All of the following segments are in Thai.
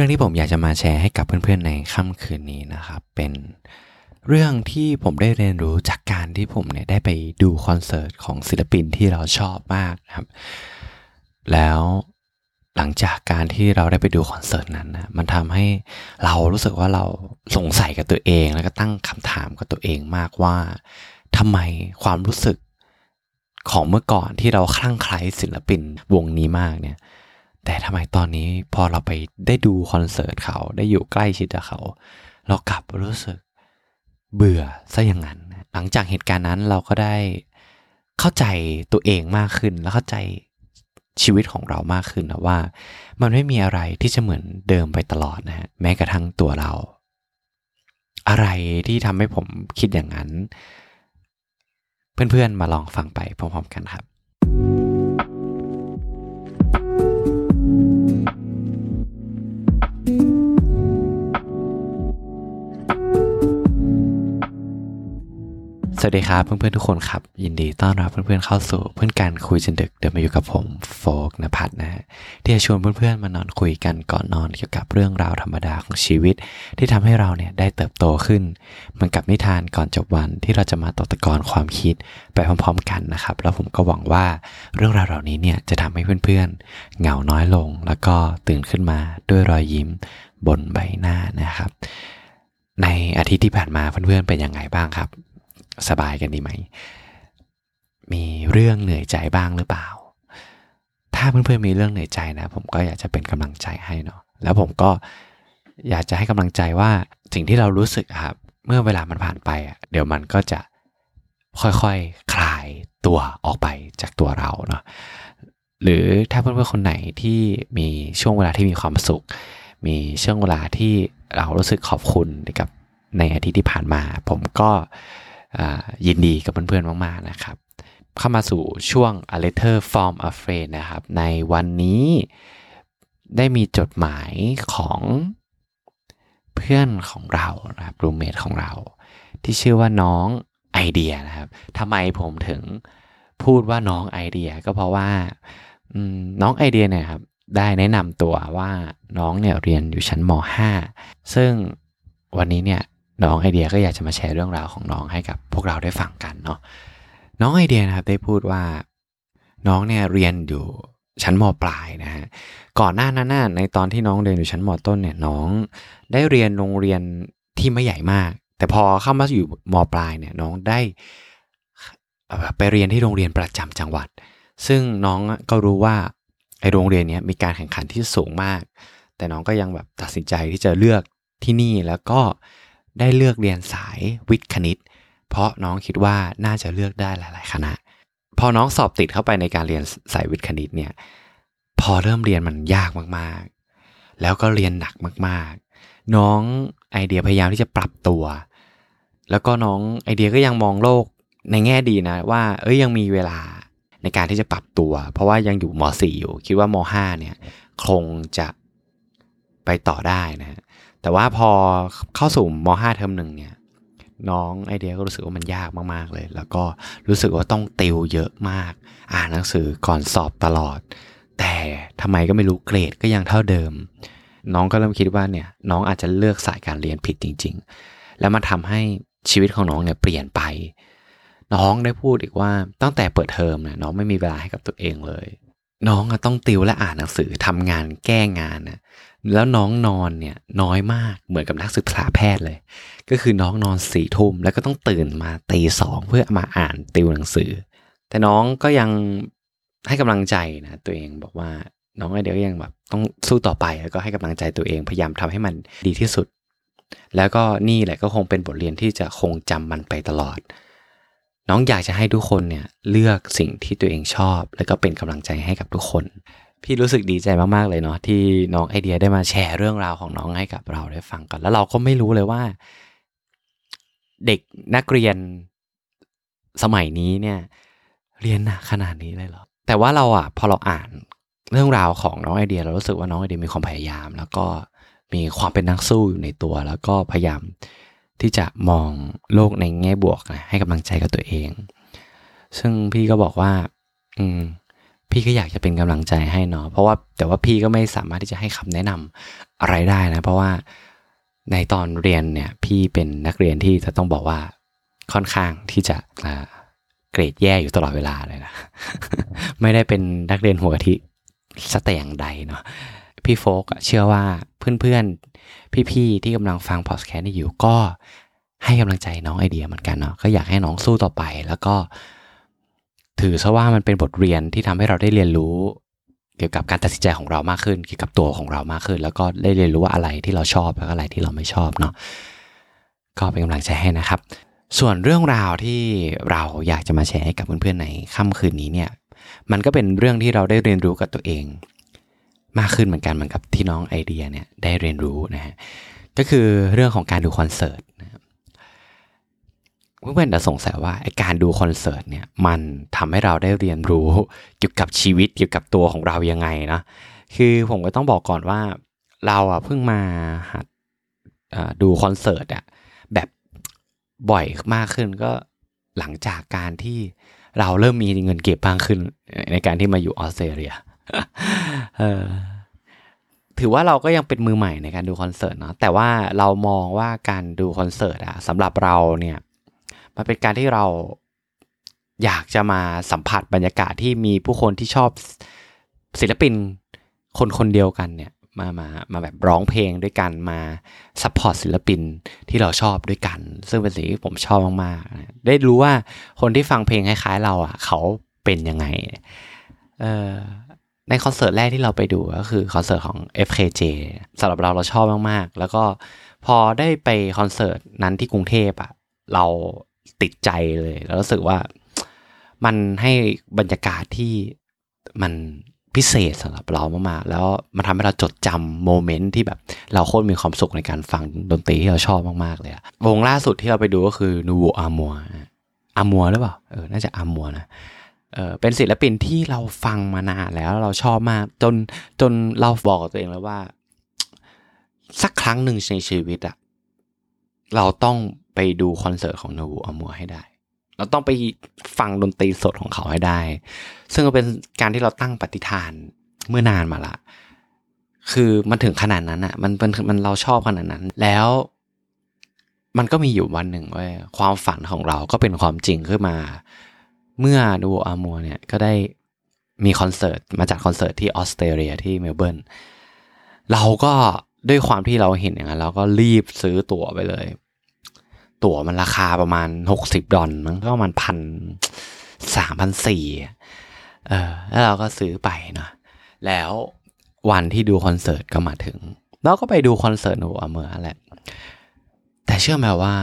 รื่องที่ผมอยากจะมาแชร์ให้กับเพื่อนๆในค่ำคืนนี้นะครับ เป็นเรื่องที่ผมได้เรียนรู้จากการที่ผมเนี่ยได้ไปดูคอนเสิร์ตของศิลปินที่เราชอบมากครับ แล้วหลังจากการที่เราได้ไปดูคอนเสิร์ตนั้นนะมันทำให้เรารู้สึกว่าเราสงสัยกับตัวเอง แล้วก็ตั้งคำถามกับตัวเองมากว่าทำไมความรู้สึกของเมื่อก่อนที่เราคลั่งไคล้ศิลปินวงนี้มากเนี่ย แต่ทำไมตอนนี้พอเราไปได้ดูคอนเสิร์ตเขาได้อยู่ใกล้ชิดกับเขา เรากลับรู้สึกเบื่อซะอย่างนั้น หลังจากเหตุการณ์นั้นเราก็ได้เข้าใจตัวเองมากขึ้น แล้วเข้าใจชีวิตของเรามากขึ้นนะว่า มันไม่มีอะไรที่จะเหมือนเดิมไปตลอดนะฮะแม้กระทั่งตัวเรา อะไรที่ทำให้ผมคิดอย่างนั้น เพื่อนๆมาลองฟังไปพร้อมๆกันครับ สวัสดีครับเพื่อนๆทุกคนครับ ยินดีต้อนรับเพื่อนๆเข้าสู่เพื่อนการคุยจนดึกเดินมาอยู่กับผมโฟกนภัทรนะฮะที่จะชวนเพื่อนๆมานอนคุยกันก่อนนอนเกี่ยวกับเรื่องราวธรรมดาของชีวิต ที่ทำให้เราเนี่ยได้เติบโตขึ้นเหมือนกับนิทานก่อนจบวันที่เราจะมาตกตะกอนความคิดไปพร้อมๆกันนะครับ แล้วผมก็หวังว่าเรื่องราวเหล่านี้เนี่ยจะทำให้เพื่อนๆเหงาน้อยลง แล้วก็ตื่นขึ้นมาด้วยรอยยิ้มบนใบหน้านะครับ ในอาทิตย์ที่ผ่านมาเพื่อนๆเป็นยังไงบ้างครับ สบายกันดีไหม มีเรื่องเหนื่อยใจบ้างหรือเปล่า ถ้าเพื่อนๆมีเรื่องเหนื่อยใจนะ ผมก็อยากจะเป็นกำลังใจให้เนาะแล้วผมก็อยากจะให้กำลังใจว่าสิ่งที่เรารู้สึกครับ เมื่อเวลามันผ่านไปอะเดี๋ยวมันก็จะค่อยๆคคลายตัวออกไปจากตัวเราเนาะหรือถ้าเพื่อนๆคนไหนที่มีช่วงเวลาที่มีความสุข มีช่วงเวลาที่เรารู้สึกขอบคุณกับในอาทิตย์ที่ผ่านมา ผมก็ ยินดีกับเพื่อนๆมากๆนะครับ เข้ามาสู่ช่วง a letter from a friend นะครับ ในวันนี้ได้มีจดหมายของเพื่อนของเรานะครับรูเมทของเรา ที่ชื่อว่าน้องไอเดียนะครับทำไมผมถึงพูดว่าน้องไอเดีย ก็เพราะว่าน้องไอเดียเนี่ยครับได้แนะนำตัวว่าน้องเนี่ยเรียนอยู่ชั้นม .5 ซึ่งวันนี้เนี่ย น้องไอเดียก็อยากจะมาแชร์เรื่องราวของน้องให้กับพวกเราได้ฟังกันเนาะน้องไอเดียนะครับได้พูดว่าน้องเนี่ยเรียนอยู่ชั้นมปลายนะฮะก่อนหน้านั้นในตอนที่น้องเรียนอยู่ชั้นมต้นเนี่ยน้องได้เรียนโรงเรียนที่ไม่ใหญ่มาก แต่พอเข้ามาอยู่มปลายเนี่ยน้องได้ไปเรียนที่โรงเรียนประจำจังหวัด ซึ่งน้องก็รู้ว่าไอโรงเรียนนี้มีการแข่งขันที่สูงมาก แต่น้องก็ยังแบบตัดสินใจที่จะเลือกที่นี่แล้วก็ ได้เลือกเรียนสายวิทย์คณิต เพราะน้องคิดว่าน่าจะเลือกได้หลาย ๆ คณะ พอน้องสอบติดเข้าไปในการเรียนสายวิทย์คณิตเนี่ยพอเริ่มเรียนมันยากมาก ๆ แล้วก็เรียนหนักมาก ๆ น้องไอเดียพยายามที่จะปรับตัว แล้วก็น้องไอเดียก็ยังมองโลกในแง่ดีนะ ว่าเอ้ยยังมีเวลาในการที่จะปรับตัว เพราะว่ายังอยู่ม .4 อยู่ คิดว่าม .5 เนี่ยคงจะไปต่อได้นะแต่ว่าพอเข้าสู่ม .5 เทอมหนึ่งเนี่ยน้องไอเดียก็รู้สึกว่ามันยากมาก ๆ เลย แล้วก็รู้สึกว่าต้องติวเยอะมาก อ่านหนังสือก่อนสอบตลอด แต่ทำไมก็ไม่รู้เกรดก็ยังเท่าเดิม น้องก็เริ่มคิดว่าเนี่ยน้องอาจจะเลือกสายการเรียนผิดจริง ๆ แล้วมาทำให้ชีวิตของน้องเนี่ยเปลี่ยนไป น้องได้พูดอีกว่าตั้งแต่เปิดเทอมเนี่ยน้องไม่มีเวลาให้กับตัวเองเลย น้องต้องติวและอ่านหนังสือทำงานแก้งานนะแล้วน้องนอนเนี่ยน้อยมากเหมือนกับนักศึกษาแพทย์เลย ก็คือน้องนอนสี่ทุ่มแล้วก็ต้องตื่นมาตีสองเพื่อมาอ่านติวหนังสือ แต่น้องก็ยังให้กำลังใจนะตัวเองบอกว่าน้องไอเดียก็ยังแบบต้องสู้ต่อไปแล้วก็ให้กำลังใจตัวเองพยายามทำให้มันดีที่สุด แล้วก็นี่แหละก็คงเป็นบทเรียนที่จะคงจำมันไปตลอด น้องอยากจะให้ทุกคนเนี่ยเลือกสิ่งที่ตัวเองชอบ แล้วก็เป็นกำลังใจให้กับทุกคน พี่รู้สึกดีใจมากๆเลยเนาะที่น้องไอเดียได้มาแชร์เรื่องราวของน้องให้กับเราได้ฟังกัน แล้วเราก็ไม่รู้เลยว่า เด็กนักเรียนสมัยนี้เนี่ยเรียนหนักขนาดนี้เลยเหรอแต่ว่าเราอะพอเราอ่านเรื่องราวของน้องไอเดีย เรารู้สึกว่าน้องไอเดียมีความพยายาม แล้วก็มีความเป็นนักสู้อยู่ในตัว แล้วก็พยายาม ที่จะมองโลกในแง่บวกนะให้กำลังใจกับตัวเอง ซึ่งพี่ก็บอกว่า อืม พี่ก็อยากจะเป็นกำลังใจให้เนาะเพราะว่าแต่ว่าพี่ก็ไม่สามารถที่จะให้คำแนะนำอะไรได้นะ เพราะว่าในตอนเรียนเนี่ย พี่เป็นนักเรียนที่จะต้องบอกว่าค่อนข้างที่จะเกรดแย่อยู่ตลอดเวลาเลยนะ ไม่ได้เป็นนักเรียนหัวกะทิสแต่อย่างใดเนาะ พี่โฟกเชื่อว่าเพื่อนๆ พี่ๆ ที่กำลังฟังพอดแคสต์นี้อยู่ก็ให้กำลังใจน้องไอเดียเหมือนกันเนาะก็อยากให้น้องสู้ต่อไป แล้วก็ ถือซะว่ามันเป็นบทเรียนที่ทำให้เราได้เรียนรู้ เกี่ยวกับการตัดสินใจของเรามากขึ้น เกี่ยวกับตัวของเรามากขึ้น แล้วก็ได้เรียนรู้ว่าอะไรที่เราชอบแล้วก็อะไรที่เราไม่ชอบเนาะก็เป็นกำลังใจให้นะครับ ส่วนเรื่องราวที่เราอยากจะมาแชร์ให้กับเพื่อนๆในค่ำคืนนี้เนี่ย มันก็เป็นเรื่องที่เราได้เรียนรู้กับตัวเอง มากขึ้นเหมือนกันเหมือนกับที่น้องไอเดียเนี่ยได้เรียนรู้นะฮะก็คือเรื่องของการดูคอนเสิร์ตนะเพื่อนๆจะสงสัยว่าการดูคอนเสิร์ตเนี่ยมันทำให้เราได้เรียนรู้เกี่ยวกับชีวิตเกี่ยวกับตัวของเรายังไงนะคือผมก็ต้องบอกก่อนว่าเราอะเพิ่งมาหัดดูคอนเสิร์ตอะแบบบ่อยมากขึ้นก็หลังจากการที่เราเริ่มมีเงินเก็บบ้างขึ้นในการที่มาอยู่ออสเตรเลีย เออถือว่าเราก็ยังเป็นมือใหม่ในการดูคอนเสิร์ตเนาะแต่ว่าเรามองว่าการดูคอนเสิร์ตอะสำหรับเราเนี่ย มันเป็นการที่เราอยากจะมาสัมผัสบรรยากาศที่มีผู้คนที่ชอบศิลปินคนคนเดียวกันเนี่ยมามามาแบบร้องเพลงด้วยกันมาsupport ศิลปินที่เราชอบด้วยกัน ซึ่งเป็นสิ่งที่ผมชอบมากๆได้รู้ว่าคนที่ฟังเพลงคล้ายๆเราอะ เขาเป็นยังไงเออ ในคอนเสิร์ตแรกที่เราไปดูก็คือคอนเสิร์ตของ FKJ สำหรับเราเราชอบมากๆ แล้วก็พอได้ไปคอนเสิร์ตนั้นที่กรุงเทพอะเราติดใจเลย แล้วรู้สึกว่ามันให้บรรยากาศที่มันพิเศษสำหรับเรามากๆ แล้วมันทำให้เราจดจำโมเมนต์ที่แบบเราโคตรมีความสุขในการฟังดนตรีที่เราชอบมากๆ เลย วงล่าสุดที่เราไปดูก็คือนูโวอามัวอามัวหรือเปล่า เออ น่าจะอามัวนะ เออเป็นศิลปินที่เราฟังมานานแล้วเราชอบมาก จนจนเราบอกตัวเองแล้วว่า สักครั้งหนึ่งในชีวิตอะเราต้องไปดูคอนเสิร์ตของโนูอามัวให้ได้ เราต้องไปฟังดนตรีสดของเขาให้ได้ ซึ่งก็เป็นการที่เราตั้งปฏิฐานเมื่อนานมาละ คือมันถึงขนาดนั้นอะมันเป็นมันเราชอบขนาดนั้น แล้วมันก็มีอยู่วันหนึ่งว่าความฝันของเราก็เป็นความจริงขึ้นมา เมื่อดูอามัวเนี่ยก็ได้มีคอนเสิร์ตมาจากคอนเสิร์ตที่ออสเตรเลียที่เมลเบิร์นเราก็ด้วยความที่เราเห็นอย่างนั้นเราก็รีบซื้อตั๋วไปเลย ตั๋วมันราคาประมาณหกสิบดอลมันก็ประมาณพันสามพันสี่เออแล้วเราก็ซื้อไปเนาะแล้ววันที่ดูคอนเสิร์ตก็มาถึง เราก็ไปดูคอนเสิร์ตหนูอเมอแหละแต่เชื่อไหมว่า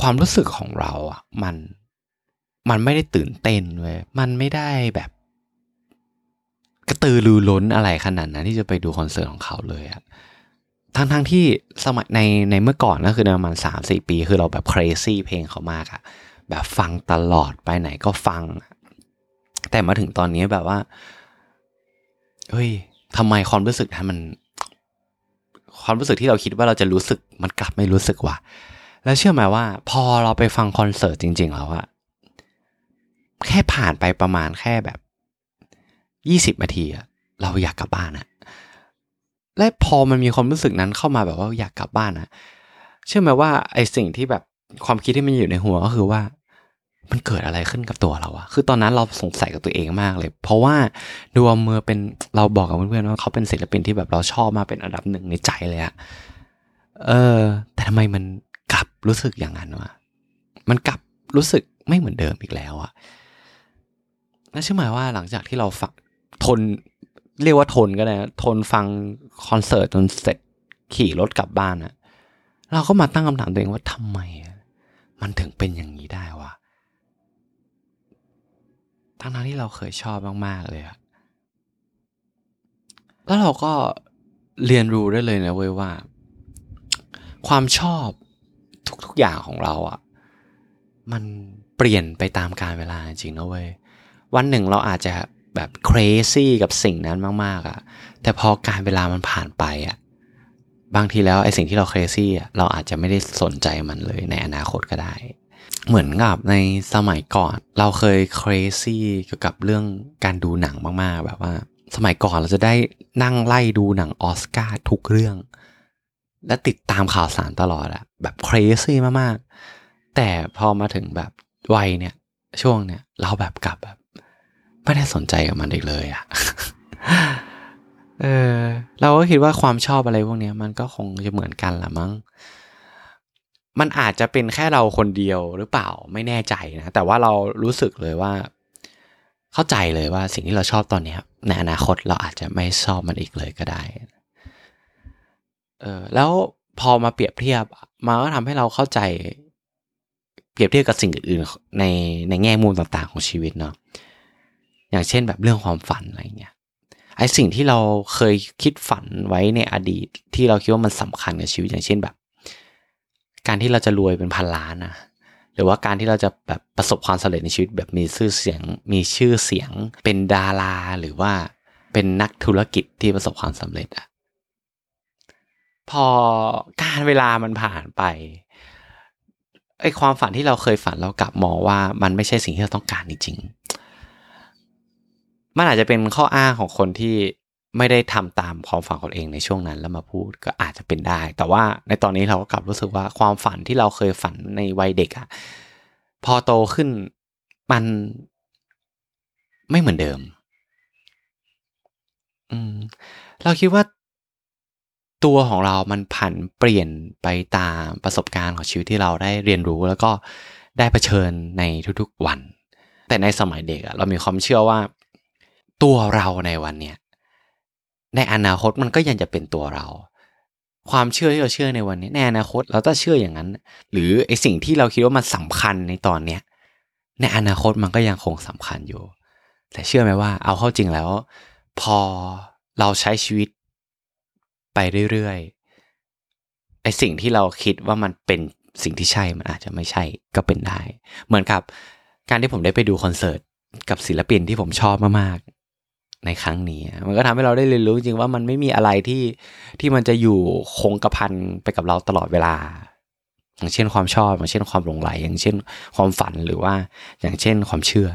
ความรู้สึกของเราอะ มัน มันไม่ได้ตื่นเต้นเว้ยมันไม่ได้แบบ กระตือรือร้นอะไรขนาดนั้นที่จะไปดูคอนเสิร์ตของเขาเลยอะทั้งทั้งที่สมัยในในเมื่อก่อนก็คือประมาณสามสี่ปี คือเราแบบ crazy เพลงเขามากอะแบบฟังตลอดไปไหนก็ฟัง แต่มาถึงตอนนี้แบบว่าเฮ้ยทำไมความรู้สึกนั้นมัน ความรู้สึกที่เราคิดว่าเราจะรู้สึกมันกลับไม่รู้สึกว่ะแล้วเชื่อไหมว่า พอเราไปฟังคอนเสิร์ตจริง ๆ แล้วอะ แค่ผ่านไปประมาณแค่แบบยี่สิบนาทีอะเราอยากกลับบ้านอะและพอมันมีความรู้สึกนั้นเข้ามาแบบว่าอยากกลับบ้านนะเชื่อไหมว่าไอสิ่งที่แบบความคิดที่มันอยู่ในหัวก็คือว่า มันเกิดอะไรขึ้นกับตัวเราอะคือตอนนั้นเราสงสัยกับตัวเองมากเลย เพราะว่าดูวเมือเป็นเราบอกกับเพื่อนๆว่าเขาเป็นศิลปินที่แบบเราชอบมาเป็นอันดับหนึ่งในใจเลยอะเออ แต่ทำไมมันกลับรู้สึกอย่างนั้นวะมันกลับรู้สึกไม่เหมือนเดิมอีกแล้วอะ นั่นชื่อหมายว่าหลังจากที่เราฝักทนเรียกว่าทนก็ได้ทนฟังคอนเสิร์ตจนเสร็จขี่รถกลับบ้านอะเราก็มาตั้งคำถามตัวเองว่าทำไม มันถึงเป็นอย่างนี้ได้วะทั้งนั้นที่เราเคยชอบมาก ๆ เลยอะแล้วเราก็เรียนรู้ได้เลยนะเว้ยว่า ความชอบทุก ๆ อย่างของเราอะมันเปลี่ยนไปตามกาลเวลาจริงนะเว้ย วันหนึ่งเราอาจจะแบบ crazy กับสิ่งนั้นมาก ๆอะ่ะ แต่พอการเวลามันผ่านไปอะ่ะ บางทีแล้วไอ้สิ่งที่เรา crazy อะเราอาจจะไม่ได้สนใจมันเลยในอนาคตก็ได้ เหมือนกับในสมัยก่อน เราเคย crazy เกี่ยวกับเรื่องการดูหนังมากๆ แบบว่า สมัยก่อนเราจะได้นั่งไล่ดูหนังออสการ์ทุกเรื่อง และติดตามข่าวสารตลอดอะแบบ crazy มากๆ แต่พอมาถึงแบบวัยเนี่ยช่วงเนี่ยเราแบบกลับแบบ ไม่ได้สนใจกับมันอีกเลยอะเออเราก็คิดว่าความชอบอะไรพวกนี้มันก็คงจะเหมือนกันละมั้งมันอาจจะเป็นแค่เราคนเดียวหรือเปล่าไม่แน่ใจนะแต่ว่าเรารู้สึกเลยว่า เข้าใจเลยว่าสิ่งที่เราชอบตอนนี้ในอนาคตเราอาจจะไม่ชอบมันอีกเลยก็ได้เออแล้วพอมาเปรียบเทียบมันก็ทำให้เราเข้าใจ เปรียบเทียบกับสิ่งอื่นๆในในแง่มุมต่างๆของชีวิตเนาะ อย่างเช่นแบบเรื่องความฝันอะไรเงี้ยไอสิ่งที่เราเคยคิดฝันไว้ในอดีต ที่เราคิดว่ามันสำคัญกับชีวิตอย่างเช่นแบบ การที่เราจะรวยเป็นพันล้านนะหรือว่าการที่เราจะแบบประสบความสำเร็จในชีวิตแบบมีชื่อเสียง มีชื่อเสียง เป็นดาราหรือว่าเป็นนักธุรกิจที่ประสบความสำเร็จอะพอการเวลามันผ่านไปไอความฝันที่เราเคยฝันเรากลับมองว่ามันไม่ใช่สิ่งที่เราต้องการจริง มันอาจจะเป็นข้ออ้างของคนที่ไม่ได้ทำตามความฝันของเองในช่วงนั้นแล้วมาพูดก็อาจจะเป็นได้ แต่ว่าในตอนนี้เราก็กลับรู้สึกว่าความฝันที่เราเคยฝันในวัยเด็กอะพอโตขึ้นมันไม่เหมือนเดิม อืม เราคิดว่าตัวของเรามันผันเปลี่ยนไปตามประสบการณ์ของชีวิตที่เราได้เรียนรู้แล้วก็ได้เผชิญในทุกๆวัน แต่ในสมัยเด็กอะเรามีความเชื่อว่า ตัวเราในวันเนี้ยในอนาคตมันก็ยังจะเป็นตัวเรา ความเชื่อที่เราเชื่อในวันนี้ในอนาคตเราต้องเชื่ออย่างนั้น หรือไอสิ่งที่เราคิดว่ามันสำคัญในตอนเนี้ยในอนาคตมันก็ยังคงสำคัญอยู่ แต่เชื่อไหมว่า เอาเข้าจริงแล้ว พอเราใช้ชีวิตไปเรื่อยๆไอสิ่งที่เราคิดว่ามันเป็นสิ่งที่ใช่มันอาจจะไม่ใช่ก็เป็นได้ เหมือนกับการที่ผมได้ไปดูคอนเสิร์ตกับศิลปินที่ผมชอบมาก ในครั้งนี้ มันก็ทำให้เราได้เรียนรู้จริงว่ามันไม่มีอะไรที่ที่มันจะอยู่คงกระพันไปกับเราตลอดเวลา อย่างเช่นความชอบ อย่างเช่นความหลงไหล อย่างเช่นความฝันหรือว่าอย่างเช่นความเชื่อ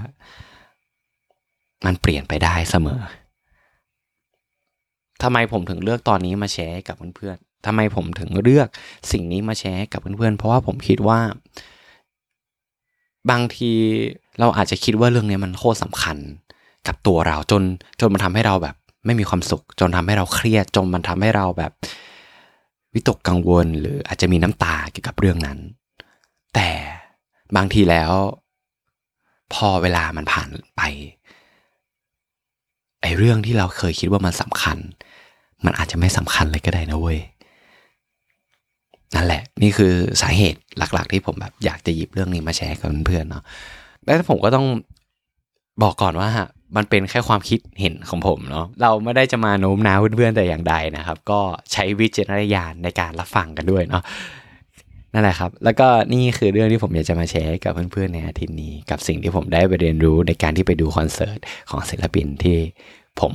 มันเปลี่ยนไปได้เสมอทำไมผมถึงเลือกตอนนี้มาแชร์กับเพื่อนๆทำไมผมถึงเลือกสิ่งนี้มาแชร์กับเพื่อนๆ เพราะว่าผมคิดว่า บางทีเราอาจจะคิดว่าเรื่องนี้มันโคตรสำคัญ กับตัวเราจนจนมันทำให้เราแบบ ไม่มีความสุข จนทำให้เราเครียดจนมันทำให้เราแบบ วิตกกังวลหรืออาจจะมีน้ำตาเกี่ยวกับเรื่องนั้น แต่บางทีแล้ว พอเวลามันผ่านไปไอ้เรื่องที่เราเคยคิดว่ามันสำคัญ มันอาจจะไม่สำคัญเลยก็ได้นะเว้ยนั่นแหละ นี่คือสาเหตุหลัก ๆ ที่ผมแบบอยากจะหยิบเรื่องนี้มาแชร์กับเพื่อนๆเนาะแล้วผมก็ต้องบอกก่อนว่า มันเป็นแค่ความคิดเห็นของผมเนาะเราไม่ได้จะมาโน้มน้าวเพื่อนๆแต่อย่างใดนะครับ ก็ใช้วิจารณญาณในการรับฟังกันด้วยเนาะนั่นแหละครับ แล้วก็นี่คือเรื่องที่ผมอยากจะมาแชร์กับเพื่อนๆในอาทิตย์นี้ กับสิ่งที่ผมได้ไปเรียนรู้ในการที่ไปดูคอนเสิร์ตของศิลปินที่ผม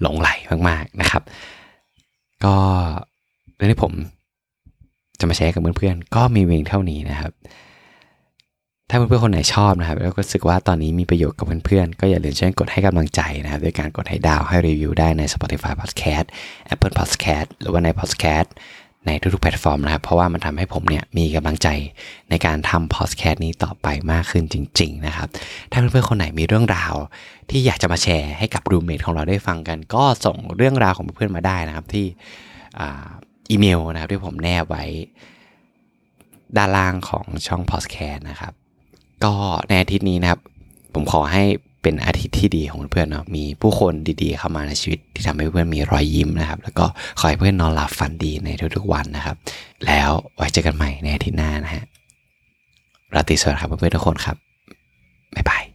หลงไหลมากๆนะครับ ก็เรื่องที่ผมจะมาแชร์กับเพื่อนๆก็มีเพียงเท่านี้นะครับ ถ้าเพื่อนๆคนไหนชอบนะครับ แล้วก็รู้สึกว่าตอนนี้มีประโยชน์กับเพื่อนๆ ก็อย่าลืมช่วยกดให้กำลังใจนะครับด้วยการกดให้ดาวให้รีวิวได้ใน Spotify Podcast Apple Podcast หรือว่าใน Podcast ในทุกๆแพลตฟอร์มนะครับ เพราะว่ามันทำให้ผมเนี่ยมีกำลังใจในการทำพอดแคสต์นี้ต่อไปมากขึ้นจริง ๆ นะครับ ถ้าเพื่อนๆคนไหนมีเรื่องราว ที่อยากจะมาแชร์ให้กับรูมเมทของเราได้ฟังกัน ก็ส่งเรื่องราวของเพื่อนๆมาได้นะครับ ที่อีเมลนะครับที่ผมแนบไว้ด้านล่างของช่องพอดแคสต์นะครับ ก็ในอาทิตย์นี้นะครับ ผมขอให้เป็นอาทิตย์ที่ดีของเพื่อนเนาะมีผู้คนดีๆเข้ามาในชีวิตที่ทำให้เพื่อนมีรอยยิ้มนะครับ แล้วก็ขอให้เพื่อนนอนหลับฝันดีในทุกๆวันนะครับ แล้วไว้เจอกันใหม่ในอาทิตย์หน้านะฮะราตรีสวัสดิ์ครับเพื่อนๆทุกคนครับบ๊ายบาย